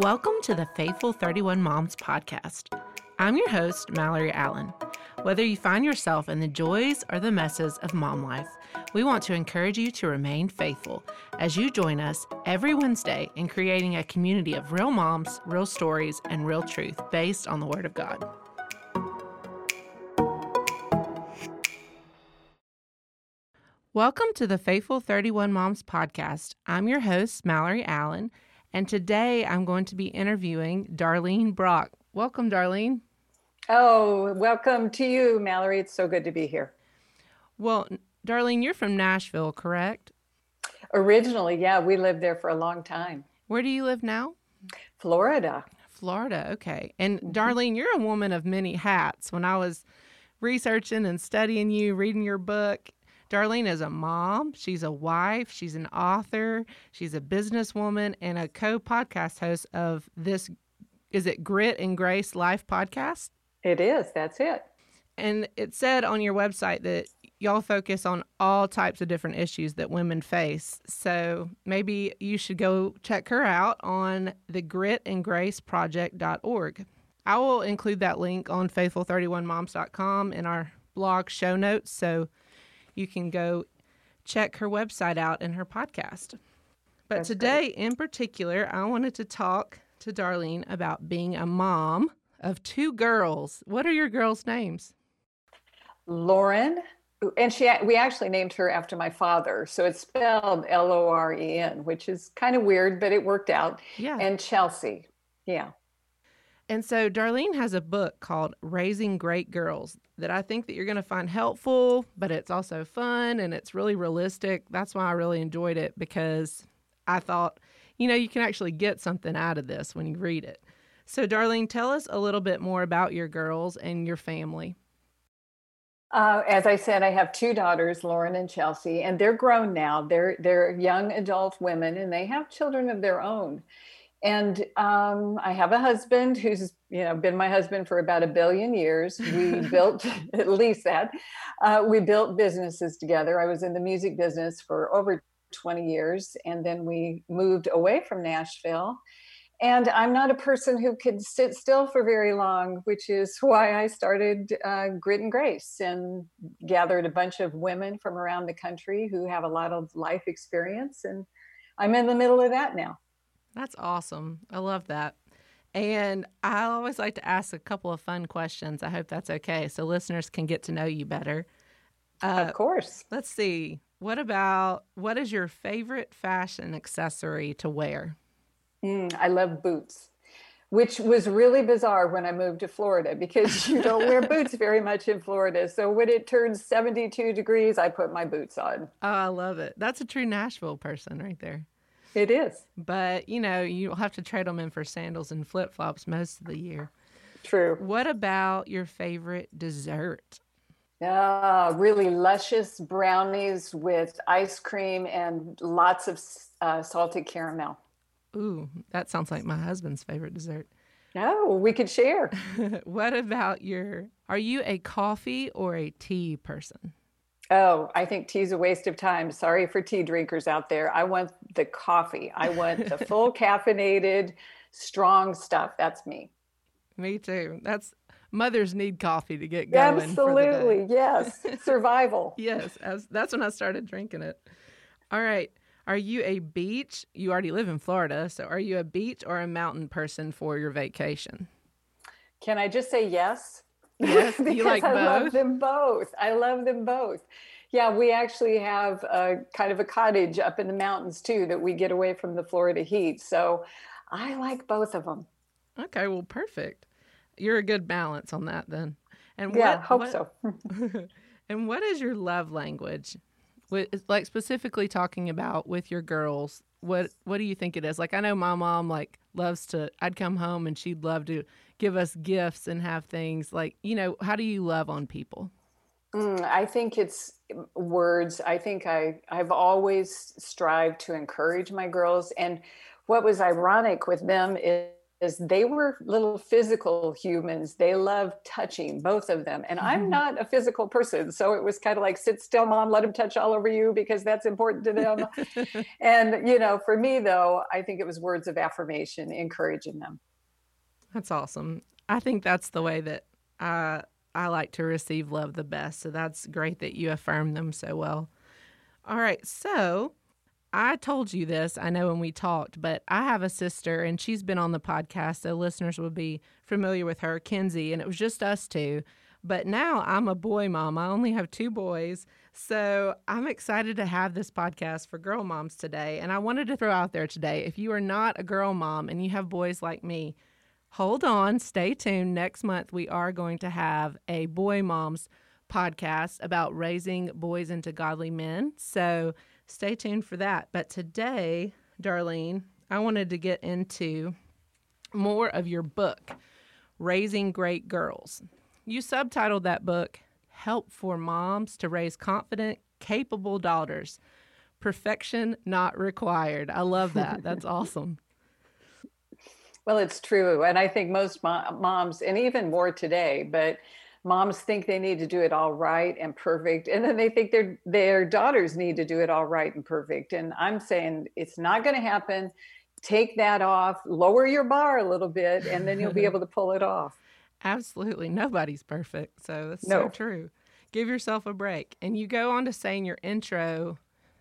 Welcome to the Faithful 31 Moms podcast. I'm your host, Mallory Allen. Whether you find yourself in the joys or the messes of mom life, we want to encourage you to remain faithful as you join us every Wednesday in creating a community of real moms, real stories, and real truth based on the Word of God. Welcome to the Faithful 31 Moms podcast. I'm your host, Mallory Allen, and today I'm going to be interviewing Darlene Brock. Welcome, Darlene. Oh, welcome to you, Mallory. It's so good to be here. Well, Darlene, you're from Nashville, correct? Originally, yeah, we lived there for a long time. Where do you live now? Florida. Florida, okay. And mm-hmm. Darlene, you're a woman of many hats. When I was researching and studying you, reading your book, Darlene is a mom, she's a wife, she's an author, she's a businesswoman, and a co podcast host of this is it Grit and Grace Life podcast? It is. That's it. And it said on your website that y'all focus on all types of different issues that women face. So maybe you should go check her out on the Grit and Grace gritandgraceproject.org. I will include that link on faithful31moms.com in our blog show notes. So you can go check her website out and her podcast. But That's today, great. in particular, I wanted to talk to Darlene about being a mom of two girls. What are your girls' names? Lauren, and she we actually named her after my father, so it's spelled L O R E N, which is kind of weird, but it worked out. Yeah. And Chelsea, yeah. And so Darlene has a book called Raising Great Girls that I think that you're going to find helpful, but it's also fun and it's really realistic. That's why I really enjoyed it because I thought, you know, you can actually get something out of this when you read it. So Darlene, tell us a little bit more about your girls and your family. Uh, as I said, I have two daughters, Lauren and Chelsea, and they're grown now. They're they're young adult women, and they have children of their own and um, I have a husband who's you know been my husband for about a billion years. We built at least that. Uh, we built businesses together. I was in the music business for over 20 years, and then we moved away from Nashville. And I'm not a person who could sit still for very long, which is why I started uh, Grit and Grace and gathered a bunch of women from around the country who have a lot of life experience. And I'm in the middle of that now. That's awesome. I love that. And I always like to ask a couple of fun questions. I hope that's okay so listeners can get to know you better. Uh, of course. Let's see. What about what is your favorite fashion accessory to wear? Mm, I love boots, which was really bizarre when I moved to Florida because you don't wear boots very much in Florida. So when it turns 72 degrees, I put my boots on. Oh, I love it. That's a true Nashville person right there. It is. But, you know, you'll have to trade them in for sandals and flip flops most of the year. True. What about your favorite dessert? Uh, really luscious brownies with ice cream and lots of uh, salted caramel. Ooh, that sounds like my husband's favorite dessert. Oh, we could share. what about your, are you a coffee or a tea person? Oh, I think tea's a waste of time. Sorry for tea drinkers out there. I want the coffee. I want the full caffeinated, strong stuff. That's me. Me too. That's mothers need coffee to get going. Absolutely. yes. Survival. yes. As, that's when I started drinking it. All right. Are you a beach? You already live in Florida. So are you a beach or a mountain person for your vacation? Can I just say yes? Yes, you like I both. love them both. I love them both. Yeah, we actually have a kind of a cottage up in the mountains too that we get away from the Florida heat. So I like both of them. Okay, well, perfect. You're a good balance on that then. And yeah, what, hope what, so. and what is your love language? like specifically talking about with your girls what what do you think it is like i know my mom like loves to i'd come home and she'd love to give us gifts and have things like you know how do you love on people mm, i think it's words i think i i've always strived to encourage my girls and what was ironic with them is they were little physical humans. They loved touching, both of them. And I'm mm-hmm. not a physical person. So it was kind of like, sit still, mom, let them touch all over you because that's important to them. and, you know, for me, though, I think it was words of affirmation, encouraging them. That's awesome. I think that's the way that I, I like to receive love the best. So that's great that you affirm them so well. All right. So I told you this, I know when we talked, but I have a sister and she's been on the podcast, so listeners would be familiar with her, Kenzie, and it was just us two. But now I'm a boy mom. I only have two boys. So I'm excited to have this podcast for girl moms today. And I wanted to throw out there today if you are not a girl mom and you have boys like me, hold on, stay tuned. Next month, we are going to have a boy moms podcast about raising boys into godly men. So stay tuned for that. But today, Darlene, I wanted to get into more of your book, Raising Great Girls. You subtitled that book, Help for Moms to Raise Confident, Capable Daughters. Perfection not required. I love that. That's awesome. Well, it's true. And I think most moms, and even more today, but moms think they need to do it all right and perfect and then they think their their daughters need to do it all right and perfect and i'm saying it's not going to happen take that off lower your bar a little bit and then you'll be able to pull it off absolutely nobody's perfect so that's no. so true give yourself a break and you go on to say in your intro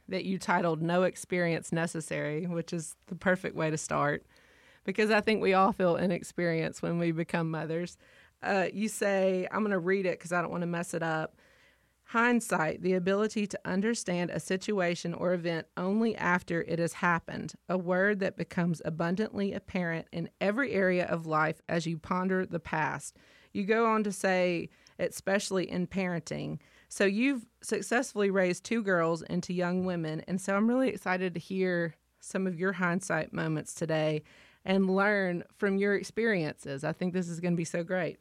that you titled no experience necessary which is the perfect way to start because i think we all feel inexperienced when we become mothers uh, you say, I'm going to read it because I don't want to mess it up. Hindsight, the ability to understand a situation or event only after it has happened, a word that becomes abundantly apparent in every area of life as you ponder the past. You go on to say, especially in parenting. So you've successfully raised two girls into young women. And so I'm really excited to hear some of your hindsight moments today and learn from your experiences. I think this is going to be so great.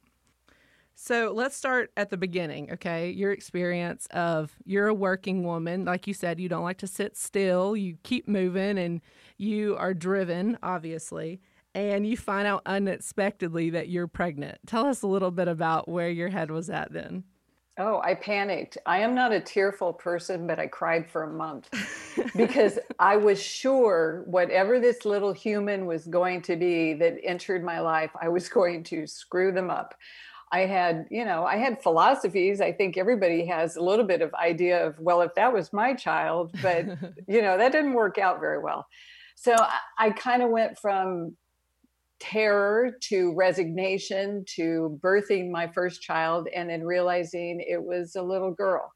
So let's start at the beginning, okay? Your experience of you're a working woman. Like you said, you don't like to sit still, you keep moving and you are driven, obviously, and you find out unexpectedly that you're pregnant. Tell us a little bit about where your head was at then. Oh, I panicked. I am not a tearful person, but I cried for a month because I was sure whatever this little human was going to be that entered my life, I was going to screw them up. I had, you know, I had philosophies. I think everybody has a little bit of idea of, well, if that was my child, but, you know, that didn't work out very well. So I, I kind of went from terror to resignation to birthing my first child and then realizing it was a little girl.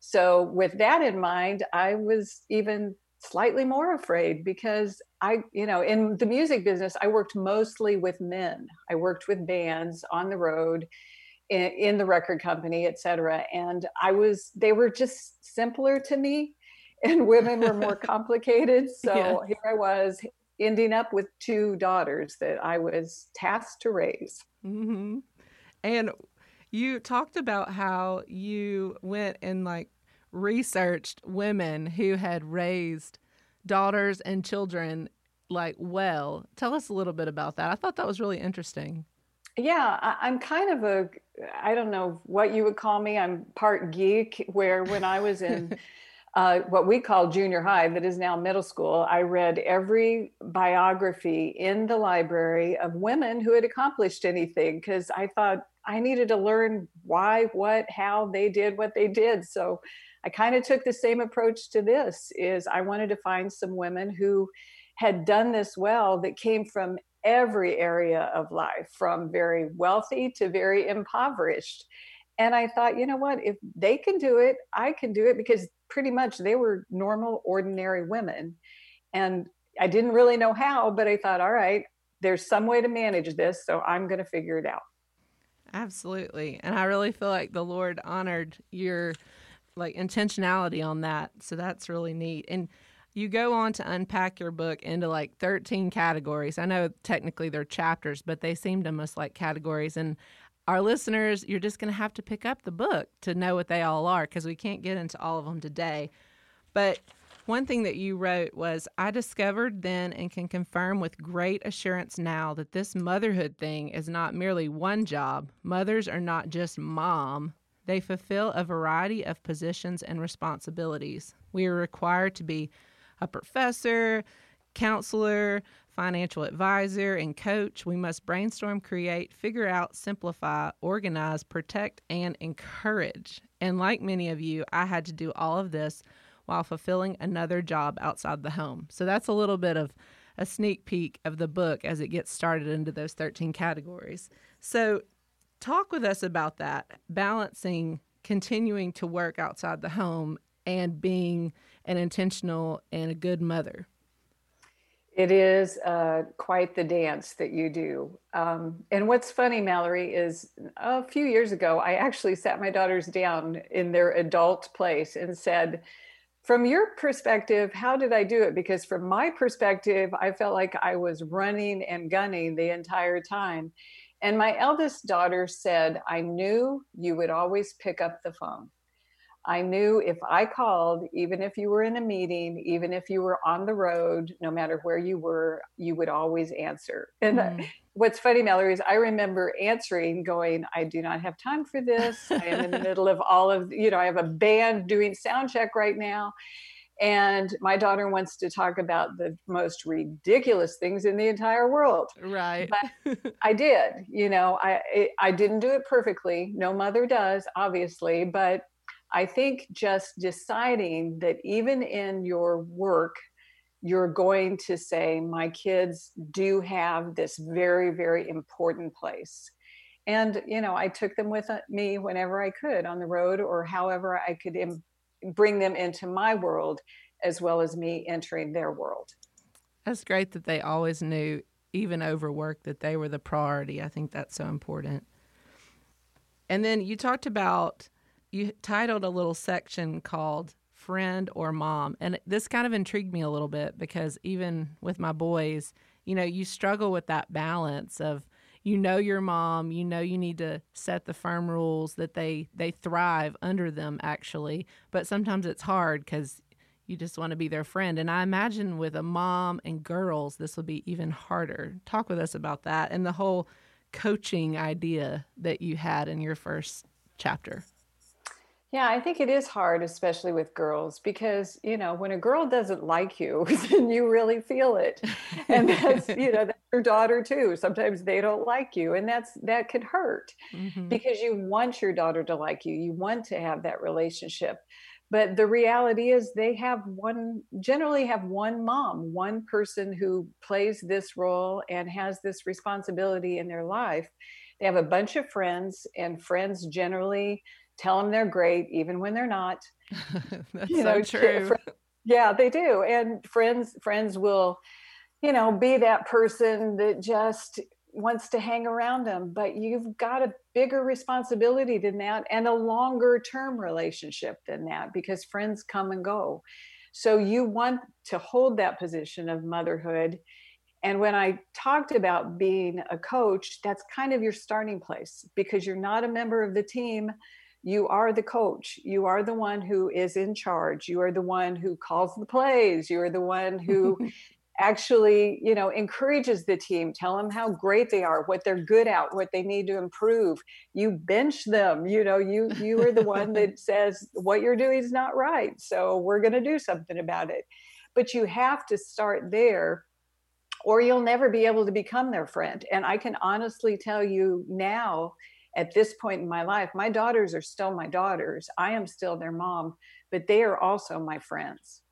So, with that in mind, I was even slightly more afraid because I, you know, in the music business, I worked mostly with men. I worked with bands on the road, in, in the record company, et cetera. And I was, they were just simpler to me, and women were more complicated. So yeah. here I was ending up with two daughters that I was tasked to raise. Mm-hmm. And you talked about how you went and like researched women who had raised daughters and children like well. Tell us a little bit about that. I thought that was really interesting. Yeah, I, am kind of a, I don't know what you would call me. I'm part geek, where when I was in uh, what we call junior high, that is now middle school, I read every biography in the library of women who had accomplished anything because I thought I needed to learn why, what, how they did what they did. So I kind of took the same approach to this is I wanted to find some women who had done this well that came from every area of life from very wealthy to very impoverished and I thought, you know what, if they can do it, I can do it because pretty much they were normal, ordinary women. And I didn't really know how, but I thought, all right, there's some way to manage this. So I'm going to figure it out. Absolutely. And I really feel like the Lord honored your like intentionality on that. So that's really neat. And you go on to unpack your book into like 13 categories. I know technically they're chapters, but they seem to most like categories. And our listeners, you're just going to have to pick up the book to know what they all are because we can't get into all of them today. But one thing that you wrote was I discovered then and can confirm with great assurance now that this motherhood thing is not merely one job. Mothers are not just mom, they fulfill a variety of positions and responsibilities. We are required to be a professor, counselor, financial advisor, and coach. We must brainstorm, create, figure out, simplify, organize, protect, and encourage. And like many of you, I had to do all of this while fulfilling another job outside the home. So that's a little bit of a sneak peek of the book as it gets started into those 13 categories. So, talk with us about that balancing continuing to work outside the home and being an intentional and a good mother. It is uh, quite the dance that you do. Um, and what's funny, Mallory, is a few years ago, I actually sat my daughters down in their adult place and said, from your perspective, how did I do it? Because from my perspective, I felt like I was running and gunning the entire time. And my eldest daughter said, I knew you would always pick up the phone. I knew if I called, even if you were in a meeting, even if you were on the road, no matter where you were, you would always answer. And mm. what's funny, Mallory, is I remember answering, going, I do not have time for this. I am in the middle of all of, you know, I have a band doing sound check right now. And my daughter wants to talk about the most ridiculous things in the entire world. Right. But I did, you know, I I didn't do it perfectly. No mother does, obviously, but I think just deciding that even in your work, you're going to say, my kids do have this very, very important place. And, you know, I took them with uh, me whenever I could on the road or however I could Im- bring them into my world as well as me entering their world. That's great that they always knew, even over work, that they were the priority. I think that's so important. And then you talked about you titled a little section called friend or mom and this kind of intrigued me a little bit because even with my boys you know you struggle with that balance of you know your mom you know you need to set the firm rules that they they thrive under them actually but sometimes it's hard because you just want to be their friend and i imagine with a mom and girls this will be even harder. Talk with us about that and the whole coaching idea that you had in your first chapter yeah, I think it is hard, especially with girls, because you know when a girl doesn't like you, then you really feel it, and that's you know that's your daughter too. Sometimes they don't like you, and that's that could hurt mm-hmm. because you want your daughter to like you, you want to have that relationship, but the reality is they have one generally have one mom, one person who plays this role and has this responsibility in their life. They have a bunch of friends, and friends generally tell them they're great even when they're not. That's you know, so true. yeah they do and friends friends will you know be that person that just wants to hang around them but you've got a bigger responsibility than that and a longer term relationship than that because friends come and go. So you want to hold that position of motherhood and when I talked about being a coach, that's kind of your starting place because you're not a member of the team you are the coach. You are the one who is in charge. You are the one who calls the plays. You are the one who actually you know encourages the team. Tell them how great they are what they're good at what they need to improve. You bench them you know you you are the one that says what you're doing is not right so we're going to do something about it. But you have to start there or you'll never be able to become their friend. And i can honestly tell you now at this point in my life, my daughters are still my daughters. I am still their mom, but they are also my friends.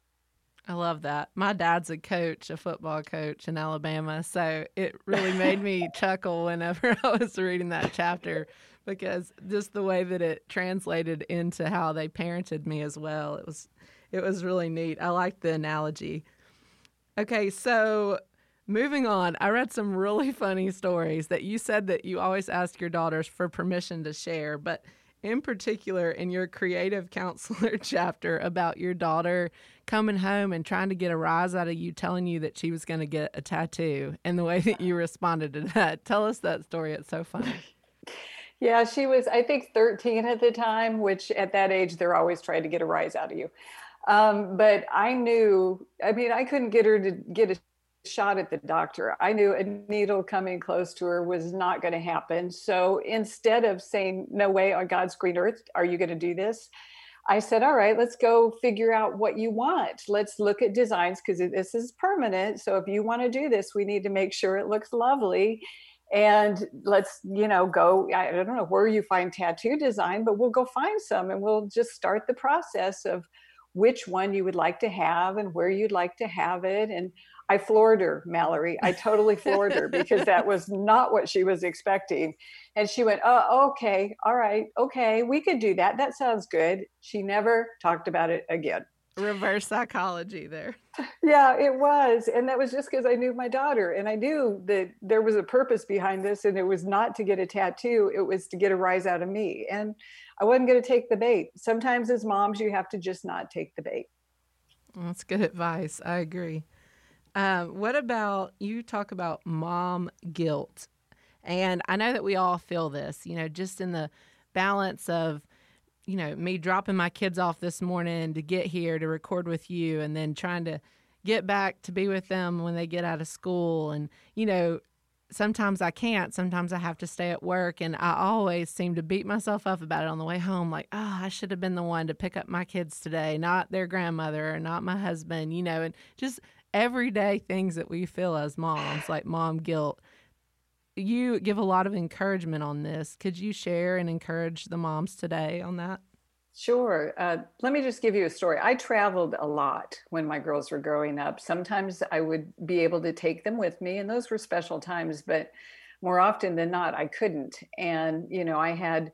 I love that. My dad's a coach, a football coach in Alabama. So it really made me chuckle whenever I was reading that chapter because just the way that it translated into how they parented me as well. It was it was really neat. I like the analogy. Okay, so Moving on, I read some really funny stories that you said that you always ask your daughters for permission to share, but in particular in your creative counselor chapter about your daughter coming home and trying to get a rise out of you telling you that she was going to get a tattoo and the way that you responded to that. Tell us that story. It's so funny. Yeah, she was, I think, 13 at the time, which at that age, they're always trying to get a rise out of you. Um, but I knew, I mean, I couldn't get her to get a shot at the doctor. I knew a needle coming close to her was not going to happen. So instead of saying, no way on God's green earth, are you going to do this? I said, all right, let's go figure out what you want. Let's look at designs because this is permanent. So if you want to do this, we need to make sure it looks lovely. And let's, you know, go. I don't know where you find tattoo design, but we'll go find some and we'll just start the process of which one you would like to have and where you'd like to have it. And I floored her, Mallory. I totally floored her because that was not what she was expecting. And she went, Oh, okay, all right, okay, we could do that. That sounds good. She never talked about it again. Reverse psychology there. Yeah, it was. And that was just because I knew my daughter and I knew that there was a purpose behind this and it was not to get a tattoo, it was to get a rise out of me. And I wasn't going to take the bait. Sometimes as moms, you have to just not take the bait. That's good advice. I agree. Um, what about you talk about mom guilt? And I know that we all feel this, you know, just in the balance of, you know, me dropping my kids off this morning to get here to record with you and then trying to get back to be with them when they get out of school. And, you know, sometimes I can't. Sometimes I have to stay at work. And I always seem to beat myself up about it on the way home. Like, oh, I should have been the one to pick up my kids today, not their grandmother or not my husband, you know, and just everyday things that we feel as moms, like mom guilt. You give a lot of encouragement on this. Could you share and encourage the moms today on that? Sure. Uh, let me just give you a story. I traveled a lot when my girls were growing up. Sometimes I would be able to take them with me, and those were special times, but more often than not, I couldn't. And, you know, I had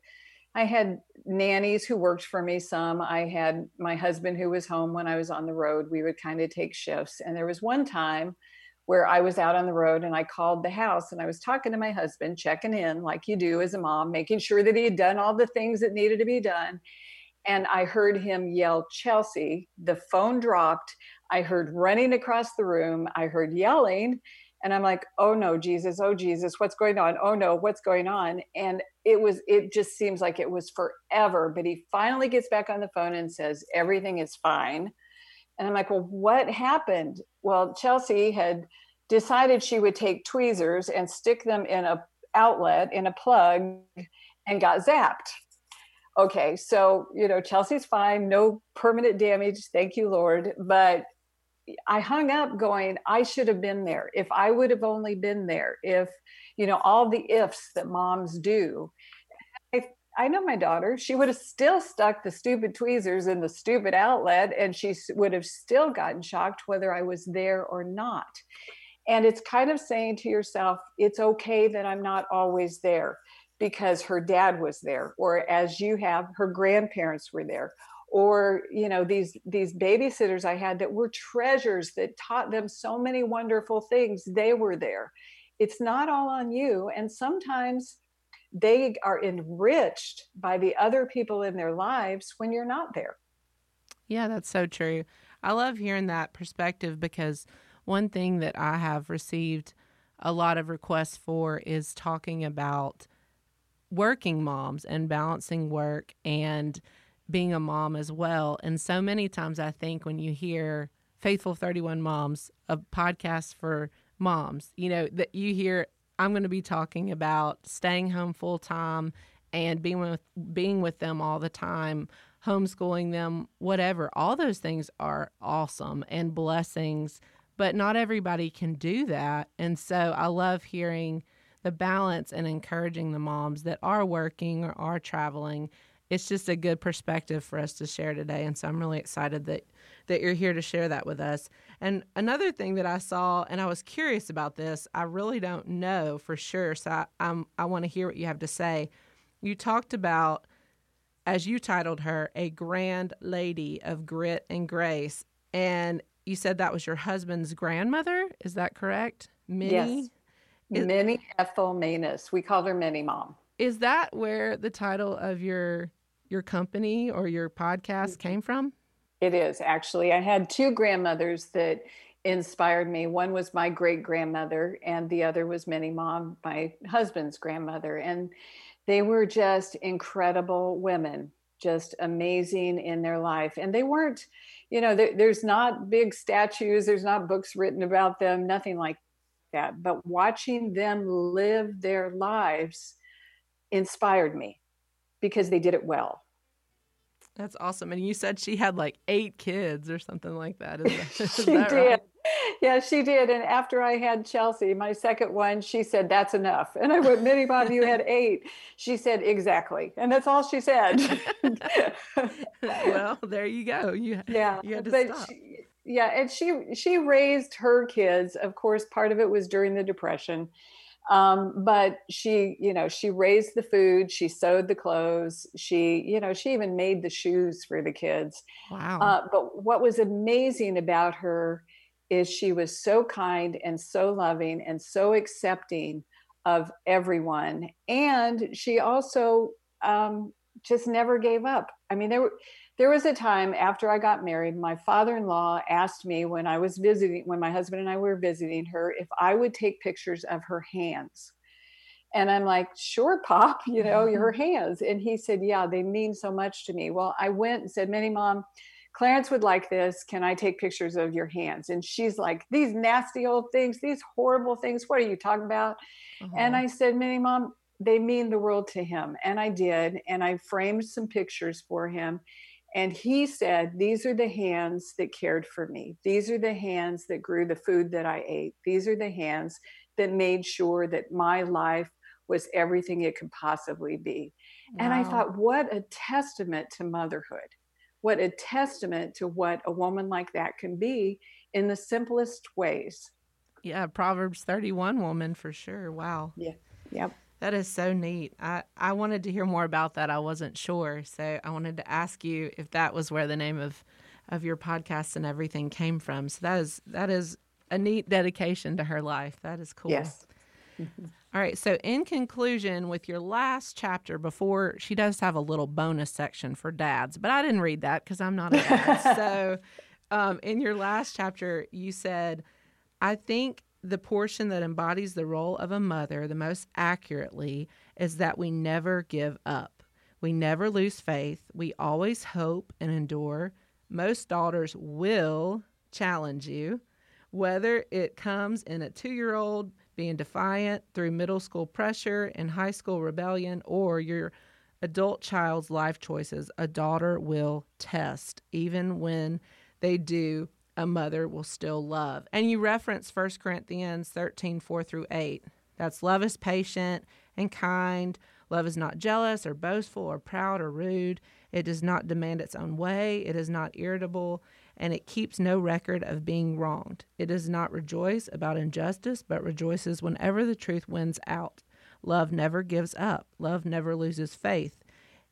I had nannies who worked for me some. I had my husband who was home when I was on the road. We would kind of take shifts. And there was one time where I was out on the road and I called the house and I was talking to my husband, checking in like you do as a mom, making sure that he had done all the things that needed to be done. And I heard him yell, Chelsea. The phone dropped. I heard running across the room. I heard yelling. And I'm like, oh no, Jesus, oh Jesus, what's going on? Oh no, what's going on? And it was, it just seems like it was forever. But he finally gets back on the phone and says, everything is fine. And I'm like, well, what happened? Well, Chelsea had decided she would take tweezers and stick them in a outlet in a plug and got zapped. Okay, so you know Chelsea's fine, no permanent damage, thank you Lord, but I hung up going, I should have been there. If I would have only been there, if, you know, all the ifs that moms do. I, I know my daughter, she would have still stuck the stupid tweezers in the stupid outlet and she would have still gotten shocked whether I was there or not. And it's kind of saying to yourself, it's okay that I'm not always there because her dad was there, or as you have, her grandparents were there, or you know these these babysitters i had that were treasures that taught them so many wonderful things they were there it's not all on you and sometimes they are enriched by the other people in their lives when you're not there yeah that's so true i love hearing that perspective because one thing that i have received a lot of requests for is talking about working moms and balancing work and being a mom as well. And so many times I think when you hear Faithful 31 Moms, a podcast for moms, you know, that you hear I'm going to be talking about staying home full time and being with being with them all the time, homeschooling them, whatever. All those things are awesome and blessings, but not everybody can do that. And so I love hearing the balance and encouraging the moms that are working or are traveling it's just a good perspective for us to share today. And so i'm really excited that that you're here to share that with us. And another thing that i saw and i was curious about this i really don't know for sure. So i I'm, i want to hear what you have to say. You talked about as you titled her a grand lady of grit and grace. And you said that was your husband's grandmother. Is that correct? Minnie? Yes. minnie ethel manus we called her minnie mom. Is that where the title of your your company or your podcast mm-hmm. came from? It is actually. I had two grandmothers that inspired me. One was my great grandmother, and the other was Minnie Mom, my husband's grandmother. And they were just incredible women. just amazing in their life. And they weren't, you know, there, there's not big statues, there's not books written about them, nothing like that. But watching them live their lives inspired me because they did it well. That's awesome. And you said she had like eight kids or something like that. Is that, is she that did. Right? Yeah, she did. And after I had Chelsea, my second one, she said, That's enough. And I went, Minnie Mom, you had eight. She said, Exactly. And that's all she said. well, there you go. You, yeah. You had to but stop. She, yeah. And she she raised her kids. Of course, part of it was during the Depression um, but she you know she raised the food she sewed the clothes she you know she even made the shoes for the kids. Wow. Uh, but what was amazing about her is she was so kind and so loving and so accepting of everyone and she also um, just never gave up. I mean there were there was a time after I got married, my father in law asked me when I was visiting, when my husband and I were visiting her, if I would take pictures of her hands. And I'm like, sure, Pop, you know, your hands. And he said, yeah, they mean so much to me. Well, I went and said, Minnie Mom, Clarence would like this. Can I take pictures of your hands? And she's like, these nasty old things, these horrible things. What are you talking about? Uh-huh. And I said, Minnie Mom, they mean the world to him. And I did. And I framed some pictures for him. And he said, These are the hands that cared for me. These are the hands that grew the food that I ate. These are the hands that made sure that my life was everything it could possibly be. Wow. And I thought, what a testament to motherhood. What a testament to what a woman like that can be in the simplest ways. Yeah, Proverbs 31 woman for sure. Wow. Yeah. Yep. That is so neat. I, I wanted to hear more about that. I wasn't sure. So I wanted to ask you if that was where the name of, of your podcast and everything came from. So that is that is a neat dedication to her life. That is cool. Yes. Mm-hmm. All right. So in conclusion, with your last chapter, before she does have a little bonus section for dads, but I didn't read that because I'm not a dad. so um, in your last chapter, you said, I think the portion that embodies the role of a mother the most accurately is that we never give up. We never lose faith. We always hope and endure. Most daughters will challenge you, whether it comes in a two year old being defiant through middle school pressure and high school rebellion, or your adult child's life choices. A daughter will test, even when they do a mother will still love. And you reference 1 Corinthians 13, 4 through 8. That's love is patient and kind. Love is not jealous or boastful or proud or rude. It does not demand its own way. It is not irritable, and it keeps no record of being wronged. It does not rejoice about injustice, but rejoices whenever the truth wins out. Love never gives up. Love never loses faith,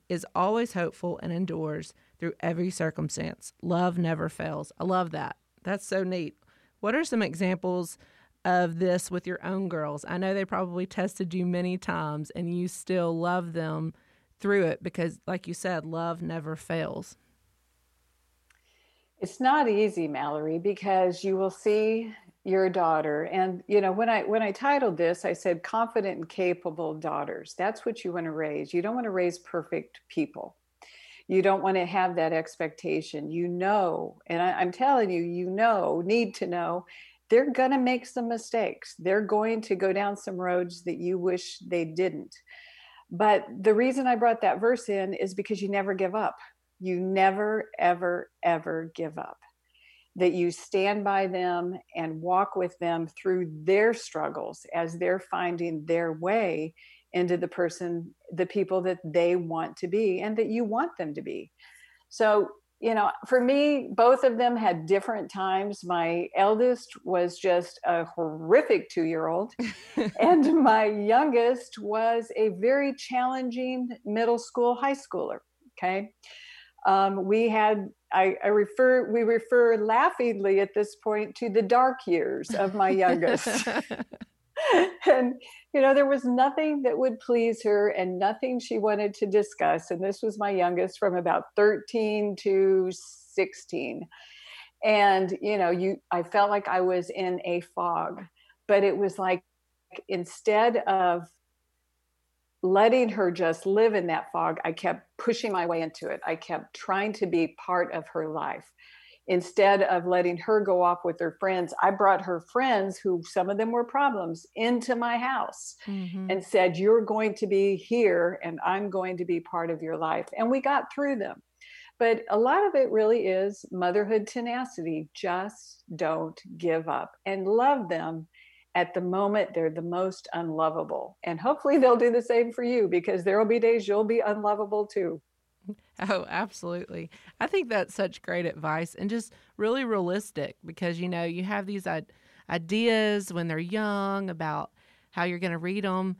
is always hopeful, and endures through every circumstance. Love never fails. I love that. That's so neat. What are some examples of this with your own girls? I know they probably tested you many times and you still love them through it because, like you said, love never fails. It's not easy, Mallory, because you will see your daughter and you know when i when i titled this i said confident and capable daughters that's what you want to raise you don't want to raise perfect people you don't want to have that expectation. You know and I, i'm telling you you know need to know they're going to make some mistakes. They're going to go down some roads that you wish they didn't. But the reason i brought that verse in is because you never give up. You never ever ever give up. That you stand by them and walk with them through their struggles as they're finding their way into the person, the people that they want to be and that you want them to be. So, you know, for me, both of them had different times. My eldest was just a horrific two year old, and my youngest was a very challenging middle school, high schooler. Okay. Um, we had I, I, refer we refer laughingly at this point to the dark years of my youngest and you know there was nothing that would please her and nothing she wanted to discuss and this was my youngest from about 13 to 16 and you know you i felt like i was in a fog but it was like instead of letting her just live in that fog, I kept pushing my way into it. I kept trying to be part of her life. Instead of letting her go off with her friends, I brought her friends, who some of them were problems, into my house mm-hmm. and said, You're going to be here and I'm going to be part of your life. And we got through them. But a lot of it really is motherhood tenacity. Just don't give up and love them at the moment they're the most unlovable. And hopefully they'll do the same for you because there will be days you'll be unlovable too. Oh, absolutely. I think that's such great advice and just really realistic because, you know, you have these ideas when they're young about how you're going to read them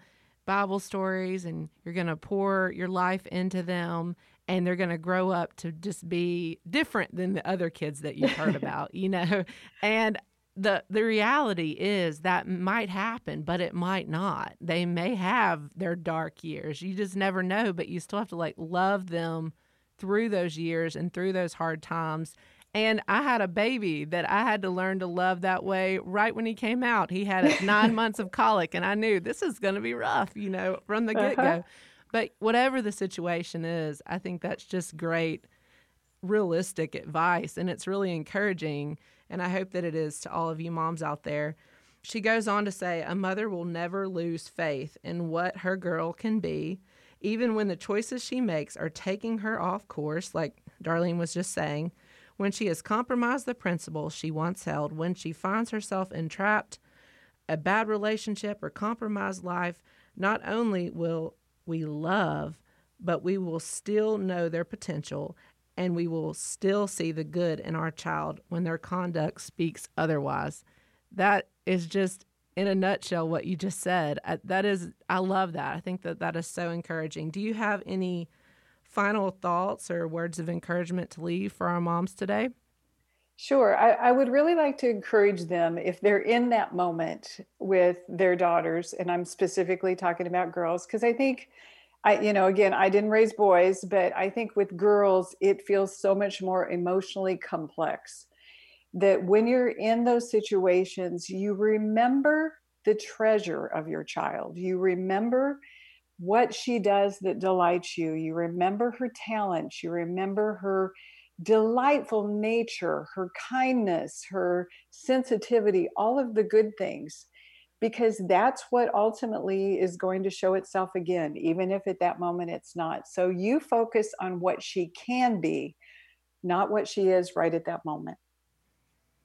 Bible stories and you're going to pour your life into them and they're going to grow up to just be different than the other kids that you've heard about, you know. And the the reality is that might happen, but it might not. They may have their dark years. You just never know, but you still have to like love them through those years and through those hard times. And I had a baby that I had to learn to love that way right when he came out. He had nine months of colic, and I knew this is going to be rough, you know, from the get go. Uh-huh. But whatever the situation is, I think that's just great, realistic advice. And it's really encouraging. And I hope that it is to all of you moms out there. She goes on to say, A mother will never lose faith in what her girl can be, even when the choices she makes are taking her off course, like Darlene was just saying. When she has compromised the principles she once held, when she finds herself entrapped, a bad relationship, or compromised life, not only will we love, but we will still know their potential and we will still see the good in our child when their conduct speaks otherwise. That is just in a nutshell what you just said. That is I love that. I think that that is so encouraging. Do you have any final thoughts or words of encouragement to leave for our moms today? Sure. I, I, would really like to encourage them if they're in that moment with their daughters, and I'm specifically talking about girls, because I think I, you know, again, I didn't raise boys, but I think with girls, it feels so much more emotionally complex. That when you're in those situations, you remember the treasure of your child. You remember what she does that delights you. You remember her talents. You remember her delightful nature, her kindness, her sensitivity, all of the good things, because that's what ultimately is going to show itself again, even if at that moment it's not. So you focus on what she can be, not what she is right at that moment.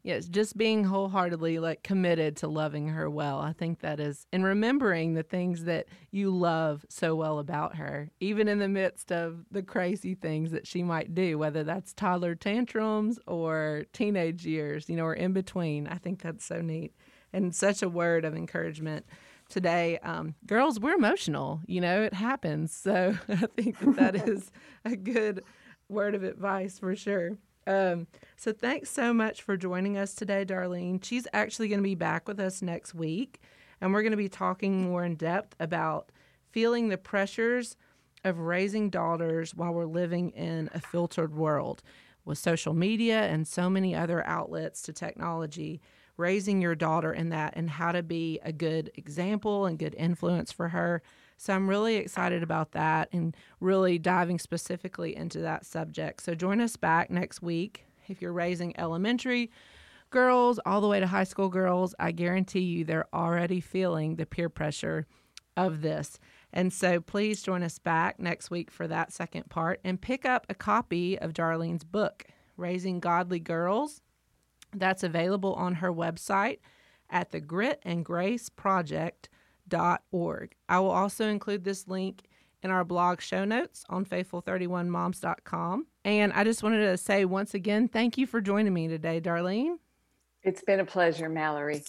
Yes, just being wholeheartedly like committed to loving her well. I think that is, and remembering the things that you love so well about her, even in the midst of the crazy things that she might do, whether that's toddler tantrums or teenage years, you know, or in between. I think that's so neat and such a word of encouragement today. Um, girls, we're emotional, you know, it happens. So I think that, that is a good word of advice for sure. Um, so thanks so much for joining us today, Darlene. She's actually going to be back with us next week, and we're going to be talking more in depth about feeling the pressures of raising daughters while we're living in a filtered world with social media and so many other outlets to technology. Raising your daughter in that and how to be a good example and good influence for her. So I'm really excited about that and really diving specifically into that subject. So join us back next week if you're raising elementary girls all the way to high school girls. I guarantee you they're already feeling the peer pressure of this. And so please join us back next week for that second part and pick up a copy of Darlene's book, Raising Godly Girls. That's available on her website at the Grit and Grace Project faithful31moms.org. I will also include this link in our blog show notes on faithful31moms.com. And I just wanted to say once again, thank you for joining me today, Darlene. It's been a pleasure, Mallory.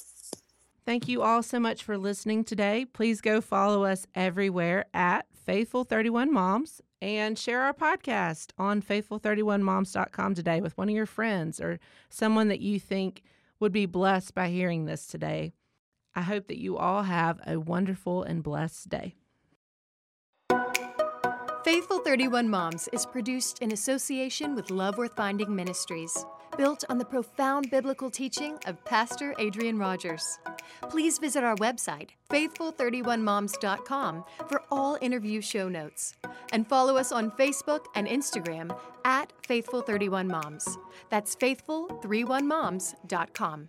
Thank you all so much for listening today. Please go follow us everywhere at Faithful31Moms and share our podcast on faithful31moms.com today with one of your friends or someone that you think would be blessed by hearing this today. I hope that you all have a wonderful and blessed day. Faithful 31 Moms is produced in association with Love Worth Finding Ministries, built on the profound biblical teaching of Pastor Adrian Rogers. Please visit our website, faithful31moms.com, for all interview show notes. And follow us on Facebook and Instagram at Faithful31Moms. That's faithful31moms.com.